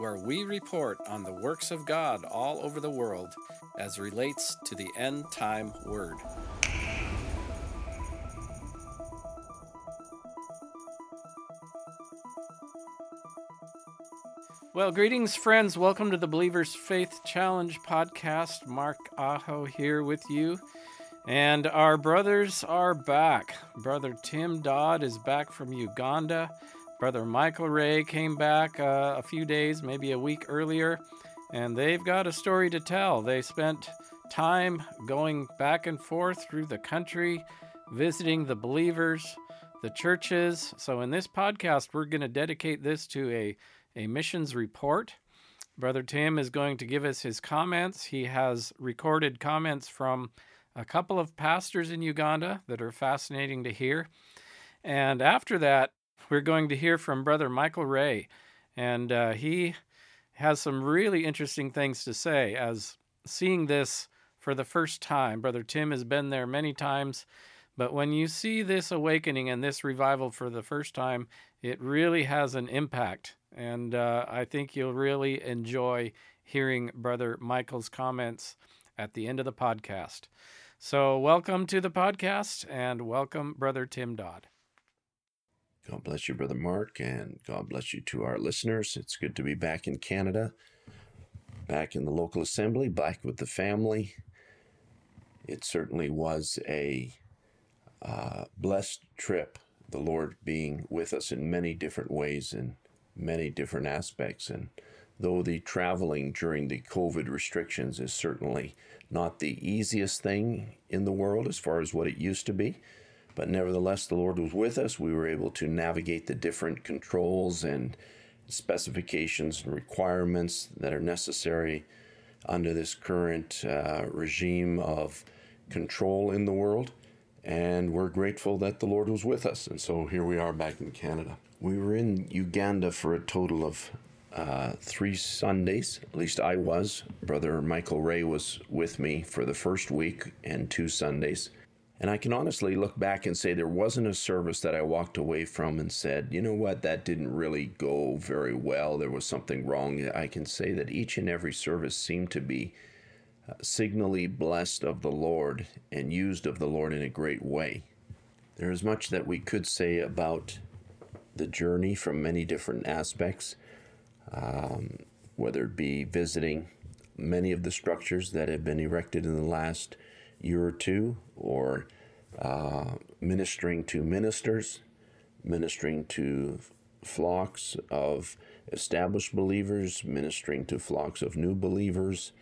where we report on the works of God all over the world as relates to the end time word. Well, greetings, friends. Welcome to the Believers Faith Challenge podcast. Mark Aho here with you. And our brothers are back. Brother Tim Dodd is back from Uganda. Brother Michael Ray came back uh, a few days, maybe a week earlier, and they've got a story to tell. They spent time going back and forth through the country, visiting the believers, the churches. So, in this podcast, we're going to dedicate this to a, a missions report. Brother Tim is going to give us his comments. He has recorded comments from a couple of pastors in Uganda that are fascinating to hear. And after that, we're going to hear from Brother Michael Ray. And uh, he has some really interesting things to say as seeing this for the first time. Brother Tim has been there many times. But when you see this awakening and this revival for the first time, it really has an impact. And uh, I think you'll really enjoy hearing Brother Michael's comments at the end of the podcast. So, welcome to the podcast and welcome, Brother Tim Dodd. God bless you, Brother Mark, and God bless you to our listeners. It's good to be back in Canada, back in the local assembly, back with the family. It certainly was a uh, blessed trip, the Lord being with us in many different ways and many different aspects. And though the traveling during the COVID restrictions is certainly not the easiest thing in the world as far as what it used to be. But nevertheless, the Lord was with us. We were able to navigate the different controls and specifications and requirements that are necessary under this current uh, regime of control in the world. And we're grateful that the Lord was with us. And so here we are back in Canada. We were in Uganda for a total of uh, three Sundays. At least I was. Brother Michael Ray was with me for the first week and two Sundays. And I can honestly look back and say there wasn't a service that I walked away from and said, you know what, that didn't really go very well. There was something wrong. I can say that each and every service seemed to be uh, signally blessed of the Lord and used of the Lord in a great way. There is much that we could say about the journey from many different aspects um, whether it be visiting many of the structures that have been erected in the last year or two, or uh, ministering to ministers, ministering to flocks of established believers, ministering to flocks of new believers.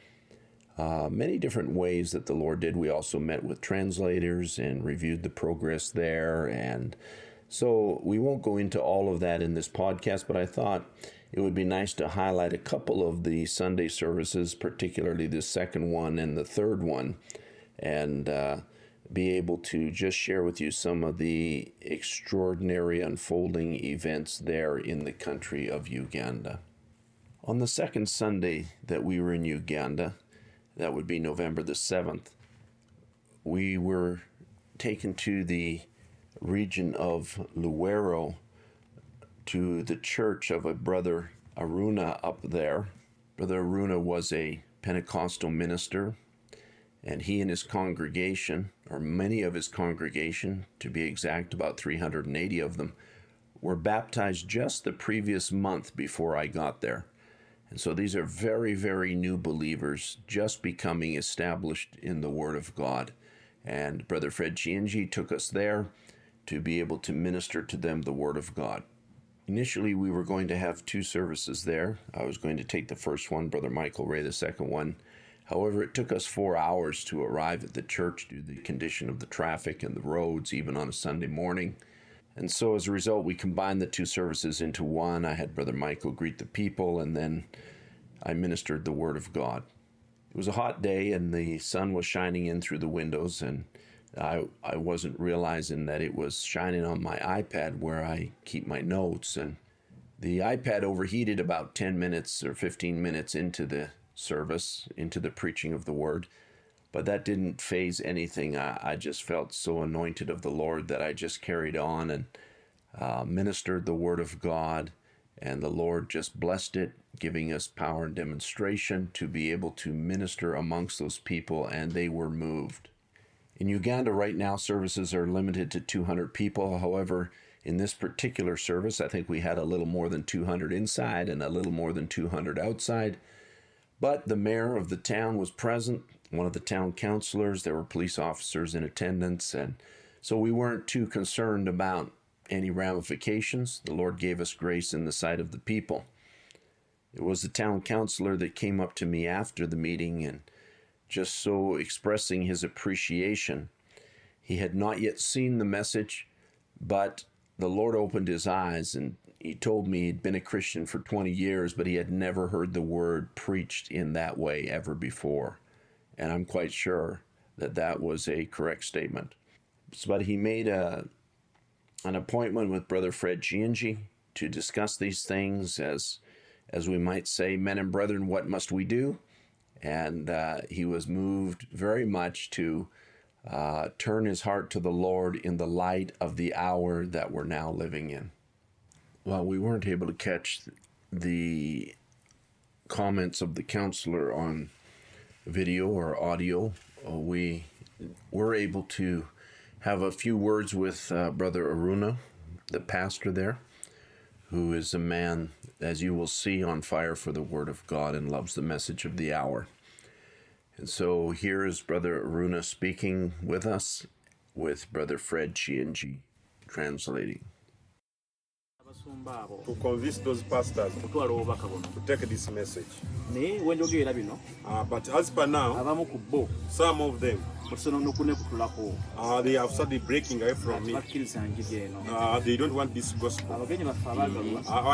Uh, many different ways that the Lord did. We also met with translators and reviewed the progress there. And so we won't go into all of that in this podcast, but I thought it would be nice to highlight a couple of the Sunday services, particularly the second one and the third one, and uh, be able to just share with you some of the extraordinary unfolding events there in the country of Uganda. On the second Sunday that we were in Uganda, that would be November the 7th, we were taken to the region of Luwero to the church of a brother Aruna up there. Brother Aruna was a Pentecostal minister, and he and his congregation, or many of his congregation, to be exact, about 380 of them, were baptized just the previous month before I got there. And so these are very, very new believers just becoming established in the Word of God. And Brother Fred Chienji took us there to be able to minister to them the Word of God. Initially, we were going to have two services there. I was going to take the first one, Brother Michael Ray, the second one. However, it took us four hours to arrive at the church due to the condition of the traffic and the roads, even on a Sunday morning. And so, as a result, we combined the two services into one. I had Brother Michael greet the people, and then I ministered the Word of God. It was a hot day and the sun was shining in through the windows, and I, I wasn't realizing that it was shining on my iPad where I keep my notes. And the iPad overheated about 10 minutes or 15 minutes into the service, into the preaching of the Word. But that didn't phase anything. I, I just felt so anointed of the Lord that I just carried on and uh, ministered the Word of God. And the Lord just blessed it, giving us power and demonstration to be able to minister amongst those people, and they were moved. In Uganda, right now, services are limited to 200 people. However, in this particular service, I think we had a little more than 200 inside and a little more than 200 outside. But the mayor of the town was present, one of the town councilors, there were police officers in attendance, and so we weren't too concerned about any ramifications. The Lord gave us grace in the sight of the people. It was the town councilor that came up to me after the meeting and just so expressing his appreciation. He had not yet seen the message, but the Lord opened his eyes and he told me he'd been a Christian for 20 years, but he had never heard the word preached in that way ever before. And I'm quite sure that that was a correct statement. But he made a, an appointment with Brother Fred Giangi to discuss these things as, as we might say, men and brethren, what must we do? And uh, he was moved very much to uh, turn his heart to the Lord in the light of the hour that we're now living in. Well, we weren't able to catch the comments of the counselor on video or audio. Uh, we were able to have a few words with uh, Brother Aruna, the pastor there, who is a man, as you will see, on fire for the Word of God and loves the message of the hour. And so here is Brother Aruna speaking with us, with Brother Fred Chianji translating. Abasumba abo to convince those pastors okutwala obubaka buno. to take this message. naye wenjogerera bino. Uh, but as per now, abamu ku bo. some of them uh, they have started breaking away from me. Uh, they don't want this gospel.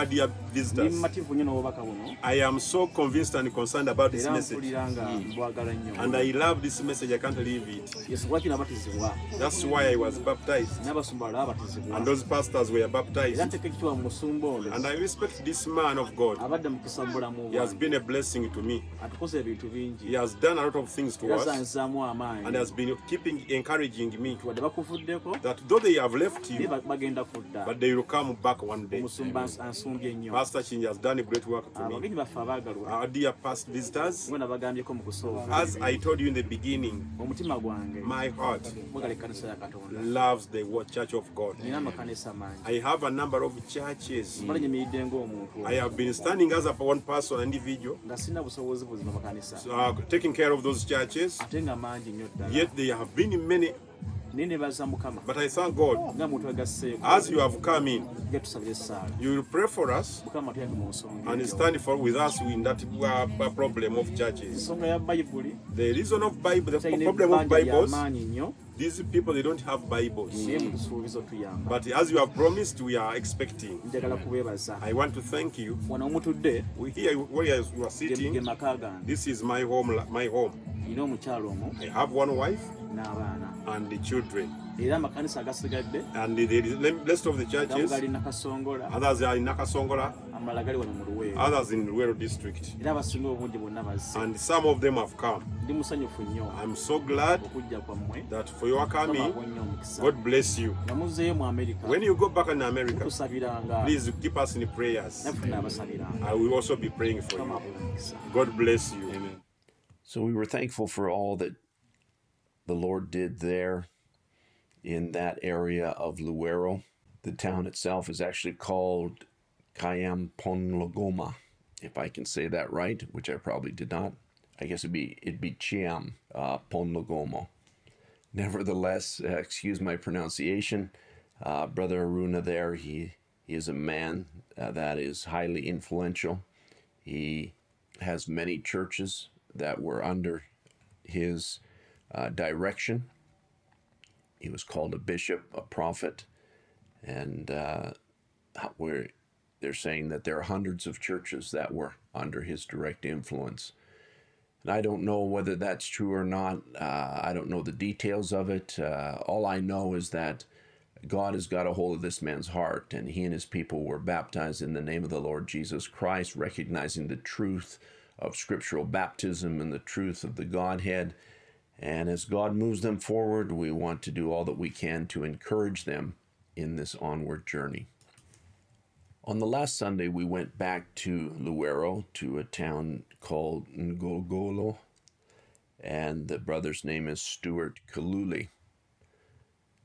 ndi visitors, I am so convinced and concerned about this message. nnyo And I love this message. I can't leave it. That's why I was baptized. And those pastors were baptized. And I respect this man of God. He has been a blessing to me. He has done a lot of things to us and has been keeping encouraging me wadde bakuvuddeko? that though they have left you, bagenda kudda. but they will come back one day. omusumba ans- ansumbye Pastor has done a great work to me. abagenyi baffe abaagalwa. Our dear past visitors, nga nabagambyeko mu kusooka. as I told you in the beginning, omutima gwange. my heart mwagala ekkanisa ya katonda. loves the Church of God. nina amakanisa mangi. I have a number of churches. mbala nyimiridde ng'omuntu I have been standing as a one person, individual, nga sina busobozi buzima makanisa uh, taking care of those churches. ate nga mangi nnyo ddala Yet there have been in many, naye ne baza mukama but I thank God. nga muntu agasseeko As you have come in, tujja tusabira essaala you will pray for us mukama tuyange mu nsonga and stand for with us in that uh, problem of churches. ensonga ya bayibuli The reason of Bible, the problem of Bibles, nnyo these people they don't have Bibles. But as you have promised, we are expecting. I want to thank you. wano omutudde We here where you are sitting. This is my home. My home. Nina omukyalo omwo I have one wife n'abaana and the children. era amakanisa agasigadde And the, the rest of the churches, gali nakasongola others are in Nakasongola, amalala gali wano mu luweero others in Ruero district. era abasinga obungi bonna bazze And some of them have come. ndi musanyufu nnyo I'm so glad okujja kwammwe that for your coming, Mukama nnyo omukisa God bless you. nga mu amerika When you go back in America, tusabiranga please keep us in prayers. naffe I will also be praying for you. God bless you. So we were thankful for all that the Lord did there in that area of Luwero. The town itself is actually called Kayamponlogoma, if I can say that right, which I probably did not. I guess it'd be it'd be Chiam uh, Ponlogomo. Nevertheless, uh, excuse my pronunciation, uh, Brother Aruna there, he, he is a man uh, that is highly influential. He has many churches that were under his uh, direction. He was called a bishop, a prophet, and uh, we're they're saying that there are hundreds of churches that were under his direct influence. And I don't know whether that's true or not. Uh, I don't know the details of it. Uh, all I know is that God has got a hold of this man's heart, and he and his people were baptized in the name of the Lord Jesus Christ, recognizing the truth of scriptural baptism and the truth of the Godhead. And as God moves them forward, we want to do all that we can to encourage them in this onward journey. On the last Sunday, we went back to Luwero, to a town called Ngogolo, and the brother's name is Stuart Kalule.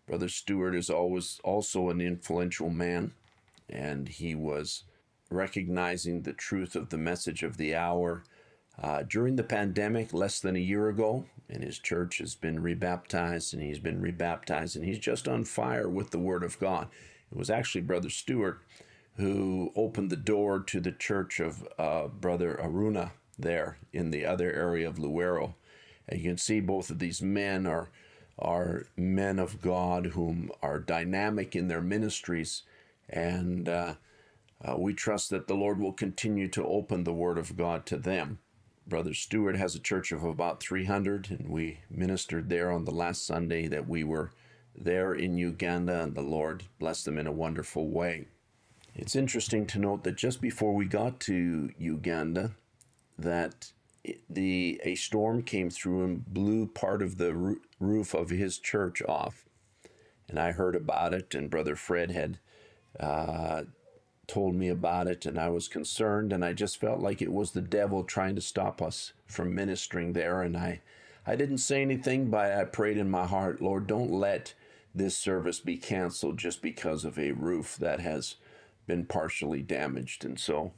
Brother Stuart is always also an influential man, and he was recognizing the truth of the message of the hour uh, during the pandemic, less than a year ago, and his church has been rebaptized, and he's been rebaptized, and he's just on fire with the Word of God. It was actually Brother Stewart who opened the door to the church of uh, Brother Aruna there in the other area of Luwero. And you can see both of these men are are men of God whom are dynamic in their ministries, and uh, uh, we trust that the Lord will continue to open the Word of God to them. Brother Stewart has a church of about 300, and we ministered there on the last Sunday that we were there in Uganda, and the Lord blessed them in a wonderful way. It's interesting to note that just before we got to Uganda, that the a storm came through and blew part of the roo- roof of his church off, and I heard about it. And Brother Fred had uh, told me about it, and I was concerned, and I just felt like it was the devil trying to stop us from ministering there. And I, I didn't say anything, but I prayed in my heart, Lord, don't let this service be canceled just because of a roof that has been partially damaged. And so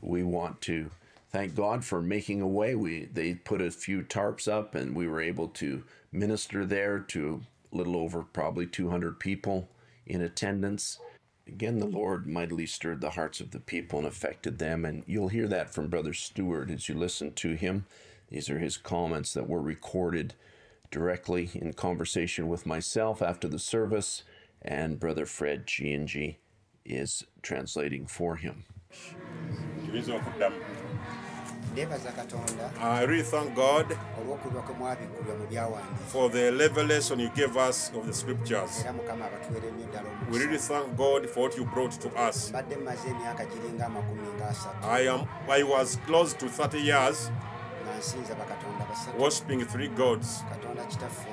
we want to thank God for making a way. We they put a few tarps up and we were able to minister there to a little over probably 200 people in attendance. Again, the Lord mightily stirred the hearts of the people and affected them. And you'll hear that from Brother Stewart as you listen to him. These are his comments that were recorded directly in conversation with myself after the service, and Brother Fred G&G is translating for him. Katonda I really thank God olw'okulwa kwe mwabikkulwa mu byawandiika for the revelation you gave us of the scriptures. era mukama abatuweera ddala We really thank God for what you brought to us. mbadde mmaze emyaka giringa amakumi ng'asatu I am I was close to 30 years nga nsinza bakatonda basatu worshiping three gods.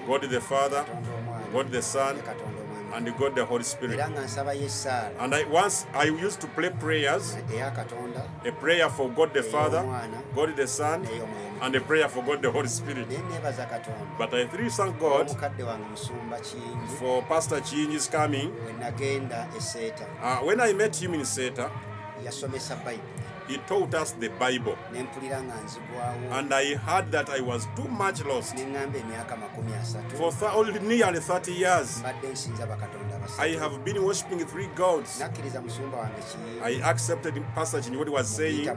God the Father, God the Son, ne katonda omwami and God the Holy Spirit. era nga nsabayo essaala And I once I used to play prayers, a prayer for God the Father, God the Son, and a prayer for God the Holy Spirit. naye neebaza katonda. But I really thank God omukadde wange musumba kiyingi for Pastor Chinji's coming. bwe nagenda eseeta Uh, when I met him in Seeta, he taught us the Bible. ne mpulira nga nzigwawo And I heard that I was too much lost. ne ŋŋamba emyaka makumi asatu For th- nearly 30 years, mbadde nsinza bakatonda I have been worshiping three gods. nakkiriza musumba wange I accepted Pastor Chinji what he was saying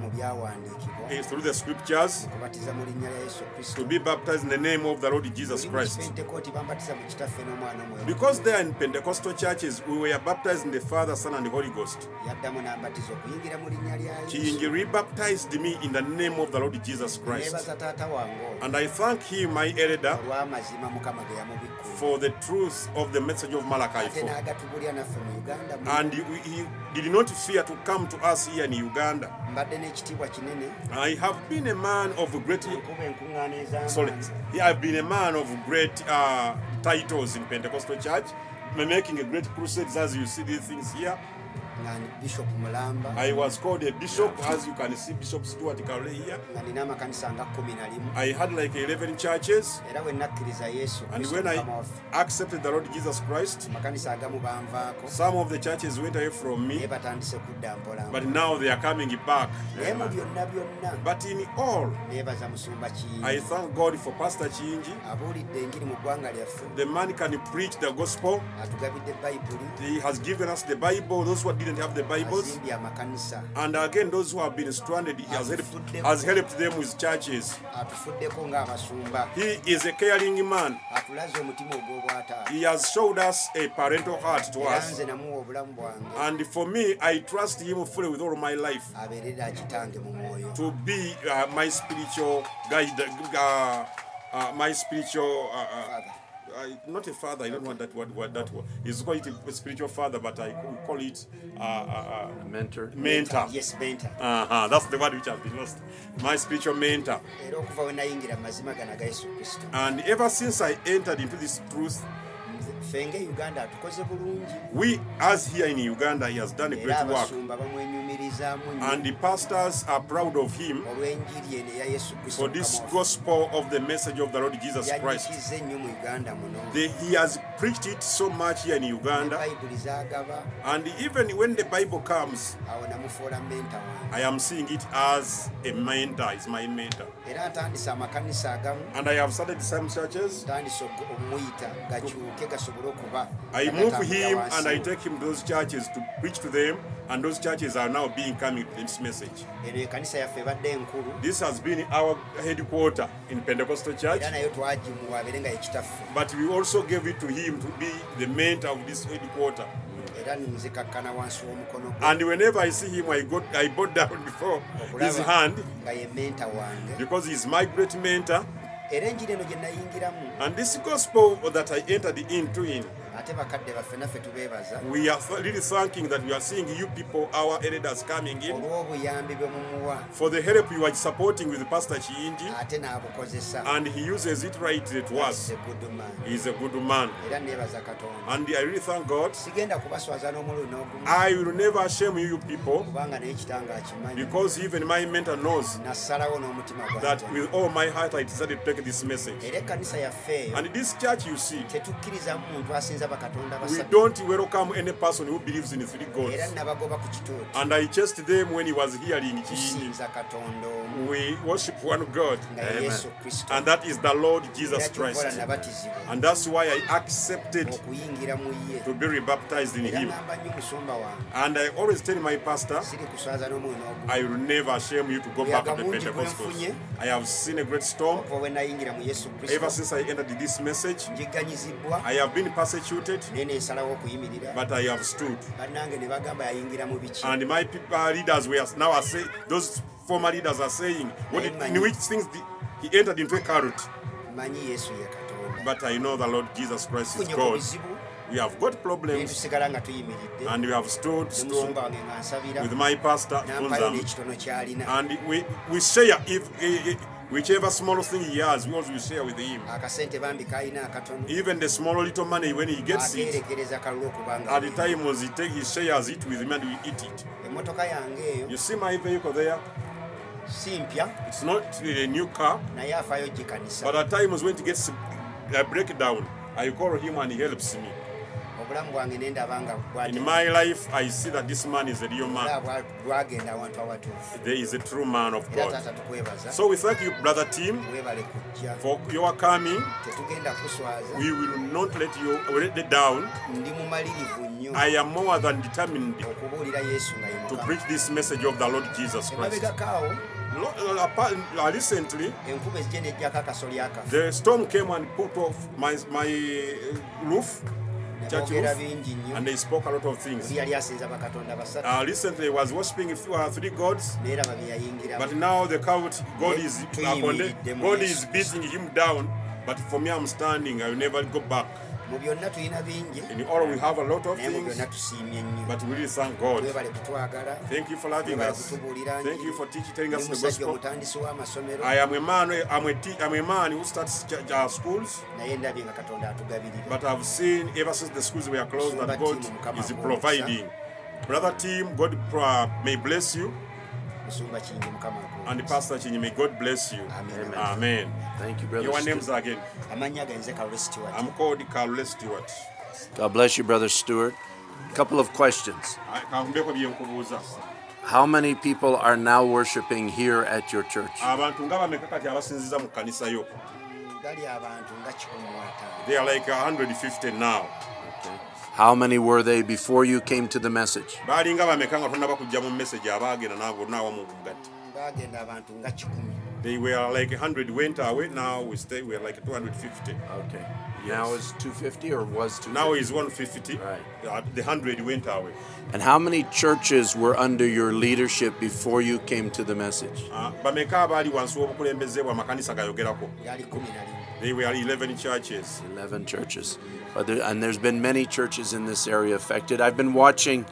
kuyita mu byawandiikibwa eh, through the scriptures kubatiza mu linnya lya yesu kristo to be baptized in the name of the Lord Jesus Christ. pentekooti bambatiza mu kitaffe n'omwana omwoyo Because there in Pentecostal churches, we were baptized in the Father, Son, and the Holy Ghost. yaddamu n'ambatiza okuyingira mu linnya lya yesu Chinji rebaptized me in the name of the Lord Jesus Christ. neebaza taata wange And I thank him, my elder, olw'amazima mukama ge yamubikkulu for the truth of the message of Malachi ate 4. n'agatubulya naffe mu uganda And he, he did you not fear to come to us here in Uganda. mbadde n'ekitiibwa kinene I have been a man of great, sorry, I've been a man of great uh, titles in Pentecostal church, making a great crusades as you see these things here. Bishop mulamba. I was called a bishop, as you can see, Bishop Stuart Kale here. nga nina amakanisa nga kumi na limu. I had like 11 churches, era bwe nakkiriza yesu and Kristo when I mukama waffe. accepted the Lord Jesus Christ, amakanisa agamu banvaako some of the churches went away from naye me, batandise kudda mpola but now they are coming back. naye mu byonna byonna. But in all, neebaza musumba I kiyingi thank God for Pastor Chinji. abuulidde engiri mu ggwanga lyaffe. The man can preach the gospel. atugabidde bayibuli He has given us the Bible. Those who didn't didn't have the Bibles. And again, those who have been stranded, he has helped, has helped them with churches. He is a caring man. atulaze omutima ogw'obwataavu He has showed us a parental heart to us. nze namuwa obulamu bwange And for me, I trust him fully with all my life abeerera kitange mu mwoyo to be uh, my spiritual guide, uh, uh, my spiritual. Uh, uh, Father. uh, not a father, I don't want that word. What that word. He's call it a spiritual father, but I call it uh, uh, Mentor. uh, mentor. yes benta Uh-huh, that's the word which has been lost. My spiritual mentor. era okuva we nayingira mu mazima gana ga yesu kristo And ever since I entered into this truth, atukoze bulungi we, as here in Uganda, he has done a great work. abasumba bamwenyumirizaamu nnyo And the pastors are proud of him olw'enjiri eno eya yesu kristo for this gospel of the message of the Lord Jesus Christ. yanyikiza ennyo mu uganda muno The, he has preached it so much here in Uganda. And even when the Bible comes, awo namufuula menta wange I am seeing it as a mentor. It's my mentor. era ntandise amakanisa agamu And I have started some churches. Ntandise oku- omuyita gakyuke gasobole okuba I move him and I take him to those churches to preach to them. And those churches are now being coming to this message. eno ekanisa yaffe ebadde enkulu This has been our headquarter in Pentecostal Church. era nayo twagimuwa abeere nga yekitaffe But we also gave it to him to be the mentor of this headquarter. era nzikakkana wansi w'omukono gwe And whenever I see him, I got I bow down before his hand nga ye menta because he's my great mentor. Era enjiri eno gye nayingiramu. And this gospel that I entered into in, ate bakadde baffe naffe tubeebaza. We are really thanking that we are seeing you people, our elders, coming in. Olw'obuyambi bwe mumuwa. For the help you are supporting with Pastor ate n'abukozesa. And he uses it rightly to us. He's a good man. He's a good man, era neebaza katonda. And I really thank God. sigenda kubaswaza n'omulundi n'ogumu. I will never shame you people. Kubanga naye kitanga akimanyi. Because even my mentor knows n'omutima that with all my heart I decided to take this message. era ekkanisa yaffe And this church you see, tetukkiriza muntu asinza bakatonda we don't welcome any person who believes in three gods. nabagoba ku kituuti And I chased them when he was hearing Chiyinji. tusinza katonda We worship one God, nga ye yesu kristo. And that is the Lord Jesus Christ. And that's why I accepted okuyingira mu ye. to be rebaptized in Him. ngamba nnyo musumba wange. And I always tell my pastor, siri kuswaza n'omwoyo n'ogumu I will never shame you to go back to the Pentecostals. I have seen a great storm. Okuva bwe nayingira mu yesu ever since I entered this message. I have been persecuted, okuyimirira but I have stood. bannange ne bagamba yayingira mu biki. And my people, uh, leaders were now are saying, those former leaders are saying, what did, in which things did, he entered into a cult. manyi yesu ye katonda. But I know the Lord Jesus Christ is God. We have got problems, tusigala nga tuyimiridde. And we have stood strong musumba wange nga nsabira. with my pastor, nampayo Kunzam, n'ekitono kyalina. And we, we share if, eh, eh, whichever small thing he has, we also share with him. akasente bambi kalina akatono Even the small little money when he gets it, akeerekereza kalulu okubanga at the time was he take he shares it with him and we eat it. emmotoka yange eyo You see my vehicle there? It's not a new car, naye afaayo gikanisa but at times when it gets uh, a breakdown, I call him and he helps me. Obulamu bwange ne ndaba nga In my life, I see that this man is a real man. bwagenda awantu awatuufu There is a true man of God. So we thank you, brother Tim, for your coming. tetugenda kuswaza We will not let you let down. ndi mumalirivu nnyo I am more than determined okubuulira yesu nga to preach this message of the Lord Jesus Christ. emabegakaawo Lo- apart- Recently, enkuba ezijja nejjako akasoli akafu the storm came and put off my my roof, church roof, and they spoke a lot of things. oli yali asinza bakatonda basatu Uh, recently, I was worshiping uh, three gods, neeraba bye yayingiramu but now the count, God is God is beating him down. But for me, I'm standing. I will never go back. Mu byonna tulina bingi In all, we have a lot of things, byonna tusiimye nnyo but we really thank God. webale kutwagala Thank you for loving us. Thank you for teaching, telling us the gospel. omutandisi w'amasomero I am a man. I'm a, te- I'm a man who starts uh, schools, naye ndabye nga katonda atugabirira but I've seen ever since the schools were closed that God is providing. Brother Tim, God uh, may bless you, musumba kingi mukama and akuwa. Pastor Chinyi, may God bless you. Amen. Amen. Thank you, brother. Your Stu- names again. amannya genze kalule stewart I'm called Carl Stewart. God bless you, brother Stewart. Couple of questions. How many people are now worshiping here at your church? abantu nga bameka kati abasinziza mu kkanisa yo gali abantu nga kikumi mu ataano they are like 150 now Okay. How many were they before you came to the message? baalinga bameka nga tonnaba kujja mu message abaagenda naabo naawamu baagenda abantu nga kikumi they were like 100 went away now we stay we are like 250 Okay. Now is 250 or was 250? now is 150 Right. Uh, the 100 went away And how many churches were under your leadership before you came to the message? Ah, bameka abaali wansi w'obukulembeze bwa gayogerako yali kumi na limu they were 11 churches 11 churches. There, and there's been many churches in this area affected. I've been watching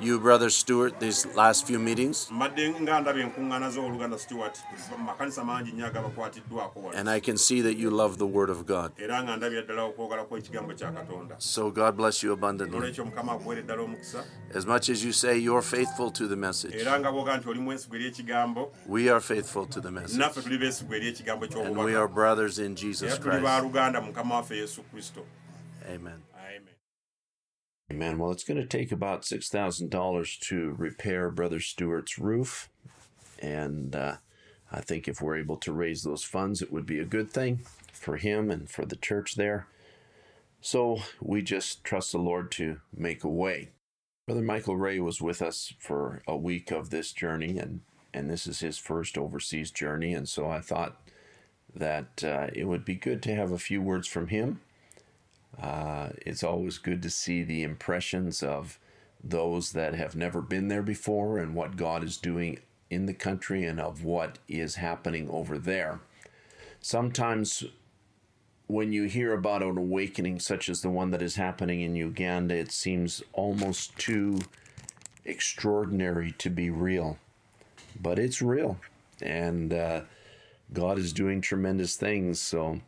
you, Brother Stewart, these last few meetings, mbadde nga ndaba enkuŋŋaana z'oluganda stewart makanisa mangi nnyo agabakwatiddwako wano and I can see that you love the Word of God. era nga ndabye ddala okwogala kw'ekigambo kya katonda So God bless you abundantly. nolwekyo mukama akuwere ddala omukisa As much as you say you're faithful to the message, era nga bwoga nti oli mwesigwa eri ekigambo we are faithful to the message. naffe tuli beesigwa eri ekigambo And we are brothers in Jesus Christ. baaluganda mukama waffe yesu kristo Amen. Amen. Well, it's going to take about $6,000 to repair Brother Stewart's roof. And uh, I think if we're able to raise those funds, it would be a good thing for him and for the church there. So we just trust the Lord to make a way. Brother Michael Ray was with us for a week of this journey, and, and this is his first overseas journey. And so I thought that uh, it would be good to have a few words from him. Uh, it's always good to see the impressions of those that have never been there before and what God is doing in the country and of what is happening over there. Sometimes, when you hear about an awakening such as the one that is happening in Uganda, it seems almost too extraordinary to be real. But it's real. And uh, God is doing tremendous things. So,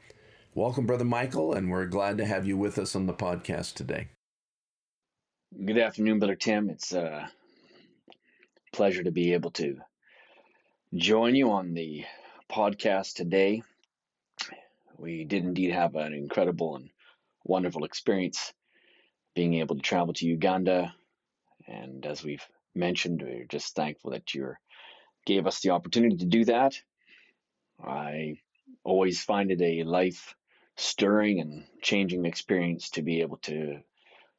Welcome, Brother Michael, and we're glad to have you with us on the podcast today. Good afternoon, Brother Tim. It's a pleasure to be able to join you on the podcast today. We did indeed have an incredible and wonderful experience being able to travel to Uganda. And as we've mentioned, we're just thankful that you gave us the opportunity to do that. I always find it a life stirring and changing experience to be able to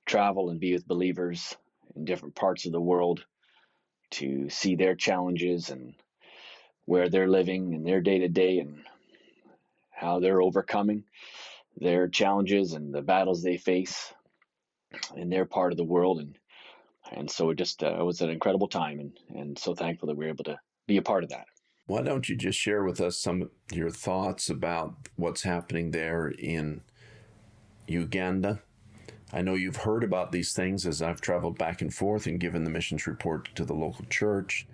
travel and be with believers in different parts of the world to see their challenges and where they're living in their day to day and how they're overcoming their challenges and the battles they face in their part of the world. And and so it just uh, it was an incredible time and and so thankful that we were able to be a part of that Why don't you just share with us some of your thoughts about what's happening there in Uganda? I know you've heard about these things as I've traveled back and forth and given the missions report to the local church.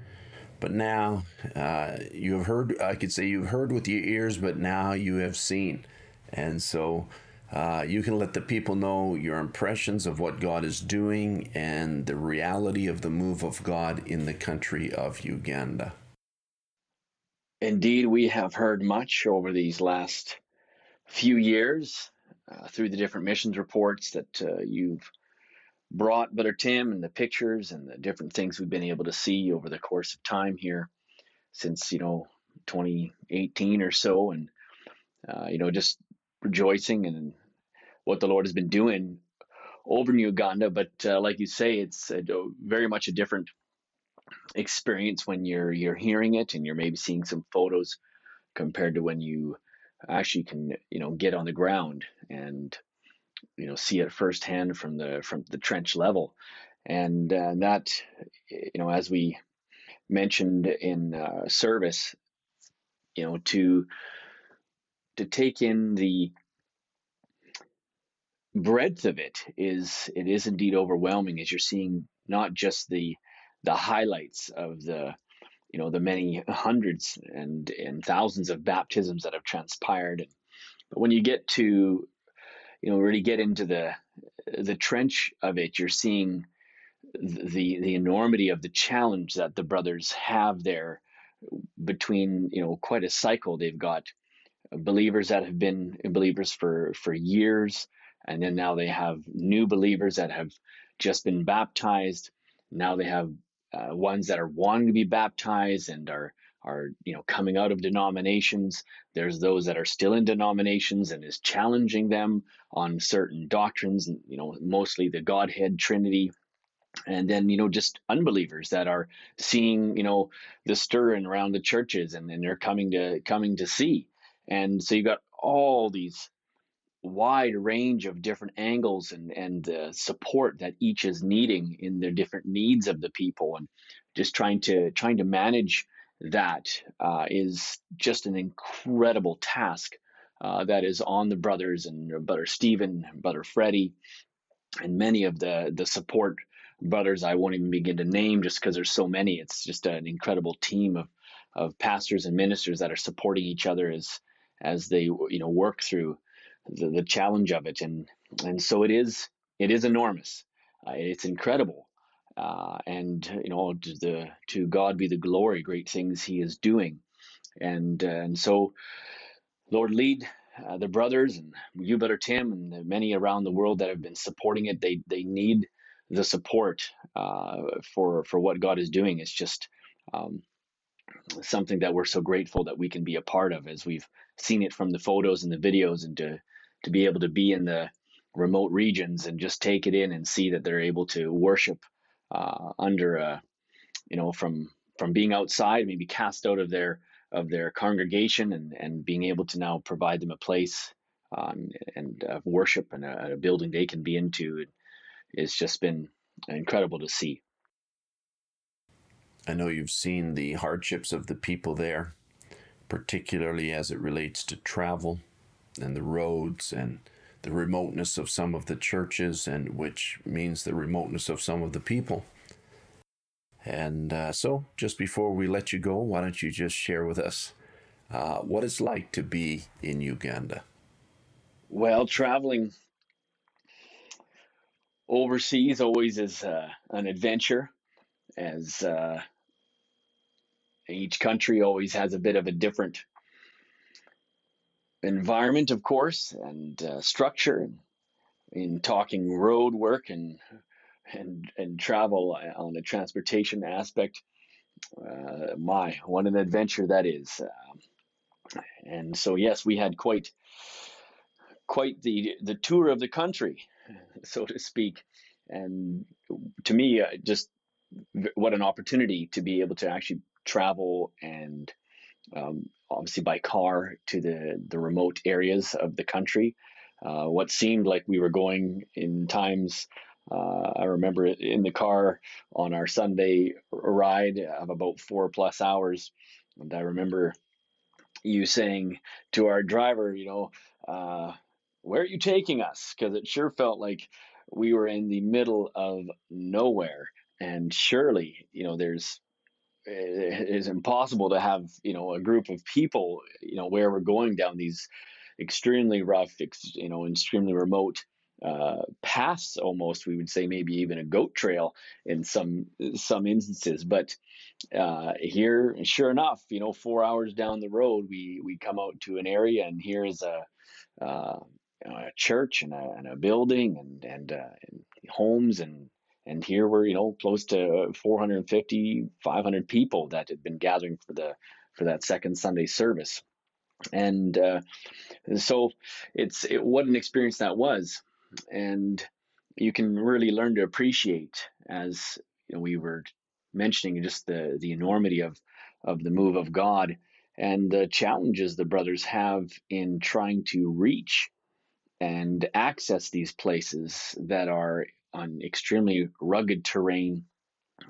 But now uh, you have heard, I could say you've heard with your ears, but now you have seen. And so uh, you can let the people know your impressions of what God is doing and the reality of the move of God in the country of Uganda. Indeed, we have heard much over these last few years uh, through the different missions reports that uh, you've brought, Brother Tim, and the pictures and the different things we've been able to see over the course of time here since, you know, 2018 or so. And, uh, you know, just rejoicing in what the Lord has been doing over in Uganda. But uh, like you say, it's a, very much a different experience when you're you're hearing it and you're maybe seeing some photos compared to when you actually can you know get on the ground and you know see it firsthand from the from the trench level. And uh, that you know as we mentioned in uh, service you know to to take in the breadth of it is it is indeed overwhelming as you're seeing not just the the highlights of the you know the many hundreds and and thousands of baptisms that have transpired. But when you get to you know really get into the the trench of it you're seeing the the enormity of the challenge that the brothers have there between you know quite a cycle. They've got believers that have been believers for for years and then now they have new believers that have just been baptized. Now they have uh, ones that are wanting to be baptized and are are you know coming out of denominations. There's those that are still in denominations and is challenging them on certain doctrines, you know, mostly the Godhead Trinity and then you know just unbelievers that are seeing you know the stirring around the churches and then they're coming to coming to see and so you've got all these wide range of different angles and and uh, support that each is needing in their different needs of the people and just trying to trying to manage that uh, is just an incredible task uh, that is on the brothers and brother Stephen, brother Freddie, and many of the the support brothers I won't even begin to name just because there's so many. It's just an incredible team of of pastors and ministers that are supporting each other as as they you know work through the, the challenge of it. And and so it is it is enormous. Uh, it's incredible. Uh, and you know to the to God be the glory great things he is doing. And uh, and so Lord lead uh, the brothers and you better Tim and the many around the world that have been supporting it. They they need the support uh, for for what God is doing. It's just um, something that we're so grateful that we can be a part of as we've seen it from the photos and the videos and to to be able to be in the remote regions and just take it in and see that they're able to worship uh, under a you know from from being outside maybe cast out of their of their congregation and and being able to now provide them a place um, and uh, worship and a, a building they can be into it's just been incredible to see. I know you've seen the hardships of the people there, particularly as it relates to travel and the roads and the remoteness of some of the churches, and which means the remoteness of some of the people. And uh, so, just before we let you go, why don't you just share with us uh, what it's like to be in Uganda? Well, traveling overseas always is uh, an adventure, as uh, each country always has a bit of a different environment, of course, and uh, structure. In talking road work and and and travel on the transportation aspect, uh, my what an adventure that is. Um, and so yes, we had quite quite the the tour of the country, so to speak. And to me, uh, just what an opportunity to be able to actually travel and um, obviously by car to the, the remote areas of the country. Uh, what seemed like we were going in times, uh, I remember in the car on our Sunday ride of about four plus hours. And I remember you saying to our driver, you know, uh, where are you taking us? Because it sure felt like we were in the middle of nowhere. And surely, you know, there's it is impossible to have you know a group of people you know where we're going down these extremely rough you know extremely remote uh, paths almost we would say maybe even a goat trail in some some instances. But uh, here sure enough you know four hours down the road we we come out to an area and here's a uh, a church and a, and a building and and, uh, and homes and and here we're you know close to 450 500 people that had been gathering for the for that second sunday service. And uh, so it's it, what an experience that was. And you can really learn to appreciate as you know, we were mentioning just the the enormity of of the move of god and the challenges the brothers have in trying to reach and access these places that are on extremely rugged terrain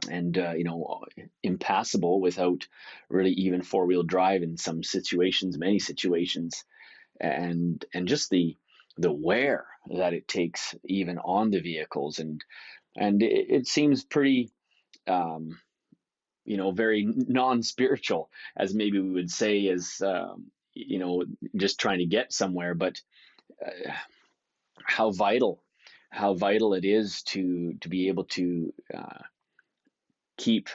and uh, you know impassable without really even four wheel drive in some situations many situations. And and just the the wear that it takes even on the vehicles. And and it, it seems pretty um, you know very non-spiritual as maybe we would say as um, you know just trying to get somewhere. But uh, how vital how vital it is to to be able to uh, keep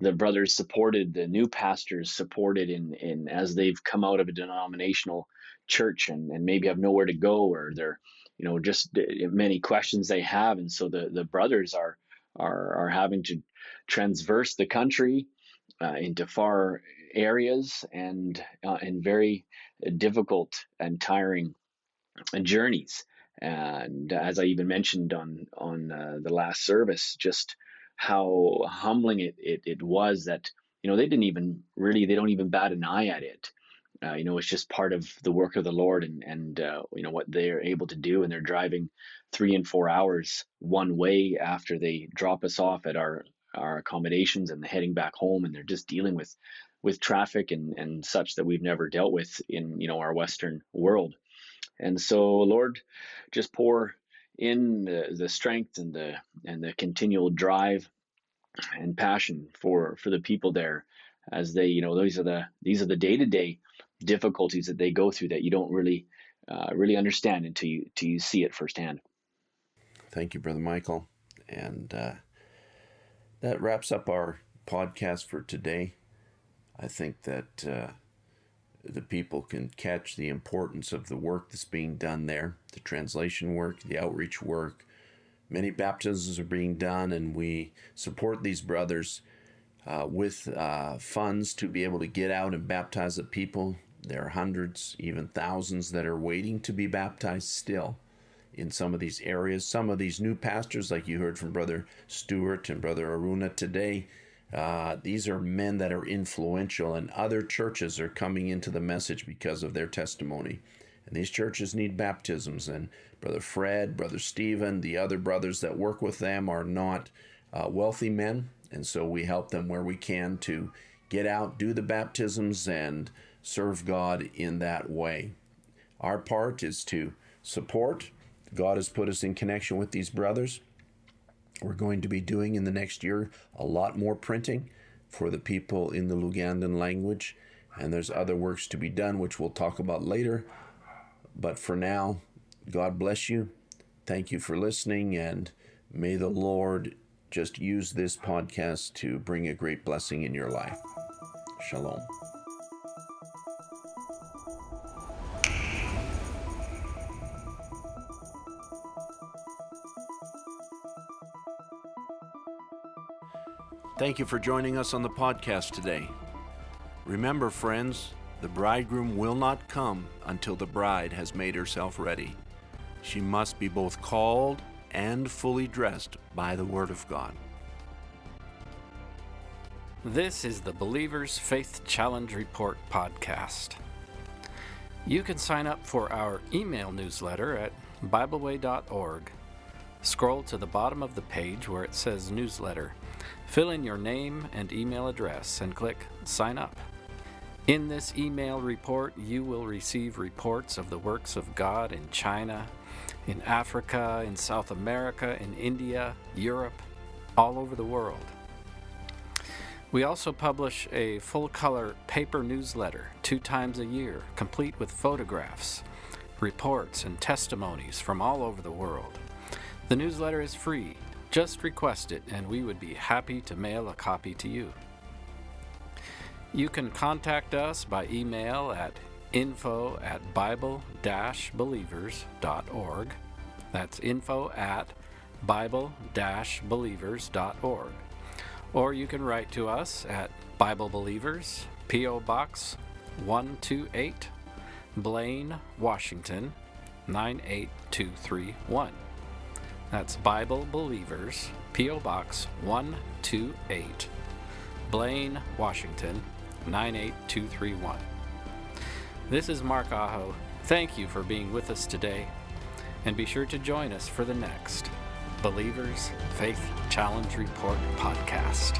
the brothers supported, the new pastors supported in in as they've come out of a denominational church and, and maybe have nowhere to go or they're you know just many questions they have and so the the brothers are are are having to transverse the country uh, into far areas and uh, and very difficult and tiring journeys. And as I even mentioned on on uh, the last service, just how humbling it, it it was that you know they didn't even really they don't even bat an eye at it. Uh, you know, it's just part of the work of the Lord and and uh, you know what they're able to do, and they're driving three and four hours one way after they drop us off at our our accommodations and heading back home, and they're just dealing with with traffic and and such that we've never dealt with in you know our Western world. And so, Lord, just pour in the, the strength and the and the continual drive and passion for for the people there as they you know these are the these are the day-to-day difficulties that they go through that you don't really uh, really understand until you until you see it firsthand. Thank you brother michael. And uh, that wraps up our podcast for today. I think that uh, the people can catch the importance of the work that's being done there the translation work, the outreach work. Many baptisms are being done, and we support these brothers uh, with uh, funds to be able to get out and baptize the people. There are hundreds, even thousands, that are waiting to be baptized still in some of these areas. Some of these new pastors, like you heard from Brother Stewart and Brother Aruna today, uh, these are men that are influential, and other churches are coming into the message because of their testimony. And these churches need baptisms. And Brother Fred, Brother Stephen, the other brothers that work with them are not uh, wealthy men. And so we help them where we can to get out, do the baptisms, and serve God in that way. Our part is to support. God has put us in connection with these brothers. We're going to be doing in the next year a lot more printing for the people in the Lugandan language, and there's other works to be done, which we'll talk about later. But for now, God bless you. Thank you for listening, and may the Lord just use this podcast to bring a great blessing in your life. Shalom. Thank you for joining us on the podcast today. Remember, friends, the bridegroom will not come until the bride has made herself ready. She must be both called and fully dressed by the Word of God. This is the Believer's Faith Challenge Report podcast. You can sign up for our email newsletter at BibleWay.org. Scroll to the bottom of the page where it says Newsletter. Fill in your name and email address and click Sign Up. In this email report, you will receive reports of the works of God in China, in Africa, in South America, in India, Europe, all over the world. We also publish a full color paper newsletter two times a year, complete with photographs, reports, and testimonies from all over the world. The newsletter is free. Just request it, and we would be happy to mail a copy to you. You can contact us by email at info at bible believers.org. That's info at bible believers.org. Or you can write to us at Bible Believers, P.O. Box 128, Blaine, Washington 98231. That's Bible Believers, P.O. Box 128, Blaine, Washington 98231. This is Mark Aho. Thank you for being with us today, and be sure to join us for the next Believers Faith Challenge Report podcast.